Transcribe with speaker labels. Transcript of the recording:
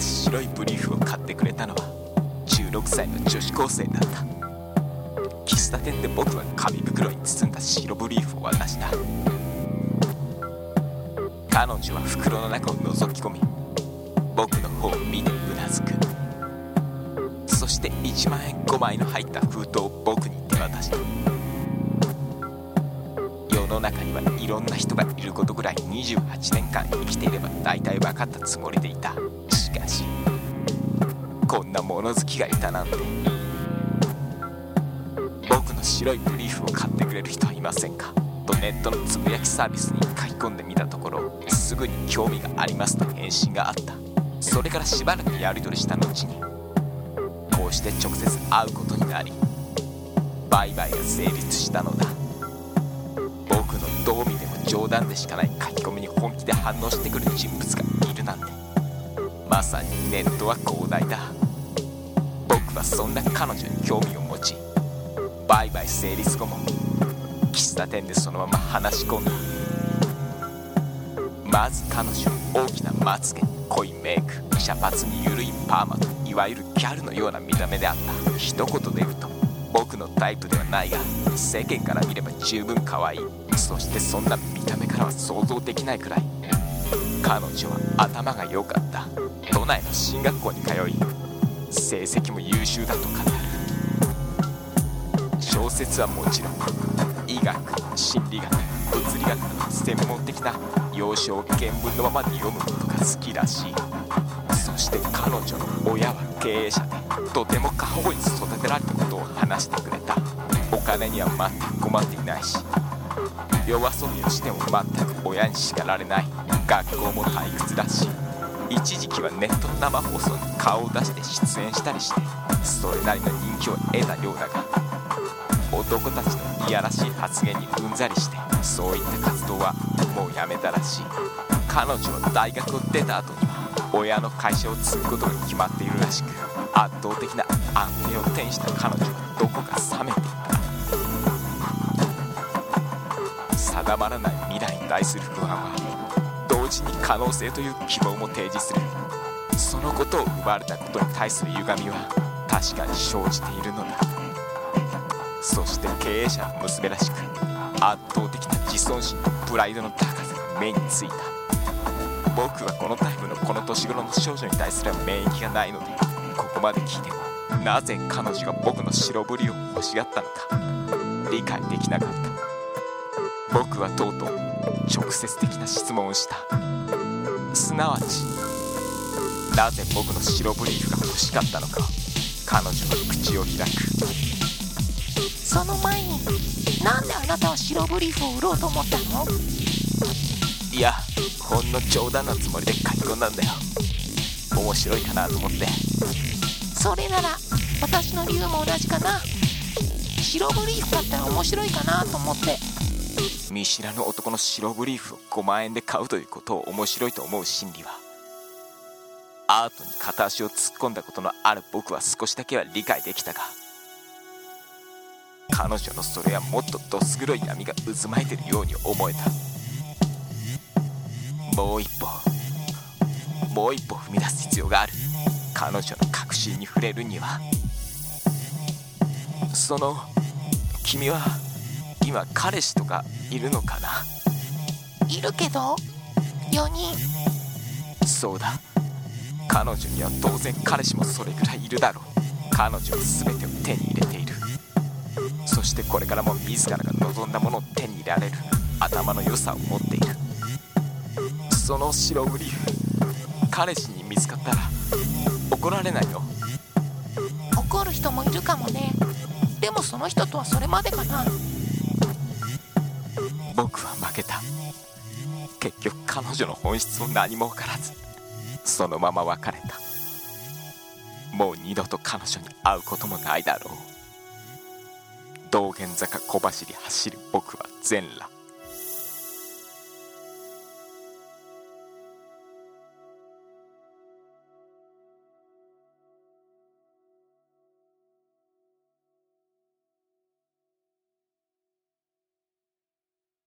Speaker 1: 白いブリーフを買ってくれたのは16歳の女子高生だった。喫茶店で僕は紙袋に包んだ白ブリーフを渡した。彼女は袋の中を覗き込み僕の方を見てうなずく。そして1万円5枚の入った封筒を僕に手渡した。の中にはいろんな人がいることぐらい28年間生きていれば大体分かったつもりでいた。しかしこんな物好きがいたなんて。僕の白いブリーフを買ってくれる人はいませんか？とネットのつぶやきサービスに書き込んでみたところすぐに興味がありますと返信があった。それからしばらくやり取りした後にこうして直接会うことになり売買が成立したのだ。僕のどう見ても冗談でしかない書き込みに本気で反応してくる人物がいるなんて。まさにネットは広大だ。僕はそんな彼女に興味を持ち売買成立後も喫茶店でそのまま話し込んだ。まず彼女は大きなまつげ濃いメイク茶髪にゆるいパーマといわゆるギャルのような見た目であった。一言で言うと僕のタイプではないが世間から見れば十分可愛い。そしてそんな見た目からは想像できないくらい。彼女は頭が良かった。都内の進学校に通い成績も優秀だと語る。小説はもちろん医学心理学。物理学など専門的な要所を原文のままで読むことが好きらしいそして彼女の親は経営者でとても過保護に育てられたことを話してくれた。お金には全く困っていないし夜遊びをしても全く親に叱られない。学校も退屈だし一時期はネット生放送に顔を出して出演したりしてそれなりの人気を得たようだが男たちのいやらしい発言にうんざりしてそういった活動はもうやめたらしい。彼女は大学を出た後には親の会社を継ぐことが決まっているらしく圧倒的な安定を手にした彼女はどこか冷めていた。定まらない未来に対する不安は同時に可能性という希望も提示する。そのことを奪われたことに対する歪みは確かに生じているのだ。そして経営者の娘らしく圧倒的な自尊心とプライドの高さが目についた。僕はこのタイプのこの年頃の少女に対する免疫がないのでここまで聞いてもなぜ彼女が僕の白ぶりを欲しがったのか。理解できなかった。僕はとうとう直接的な質問をした。すなわちなぜ僕の白ブリーフが欲しかったのか。彼女は口を開く。
Speaker 2: その前になんであなたは白ブリーフを売ろうと思ったの？
Speaker 1: いやほんの冗談のつもりで書き込んだんだよ。面白いかなと思って。
Speaker 2: それなら私の理由も同じかな。白ブリーフだったら面白いかなと思って。
Speaker 1: 見知らぬ男の白ブリーフを5万円で買うということを面白いと思う心理はアートに片足を突っ込んだことのある僕は少しだけは理解できたが彼女のそれはもっとどす黒い闇が渦巻いてるように思えた。もう一歩もう一歩踏み出す必要がある。彼女の確信に触れるには。その君は今彼氏とかいるのかな？い
Speaker 2: るけど4人。
Speaker 1: そうだ。彼女には当然彼氏もそれくらいいるだろう。彼女は全てを手に入れているそしてこれからも自らが望んだものを手に入れられる頭の良さを持っているその白ブリーフ彼氏に見つかったら怒られないの
Speaker 2: 怒る人もいるかもね。でもその人とはそれまでかな
Speaker 1: 僕は負けた。結局彼女の本質も何も分からず。そのまま別れた。もう二度と彼女に会うこともないだろう道玄坂小走り走る僕は全裸。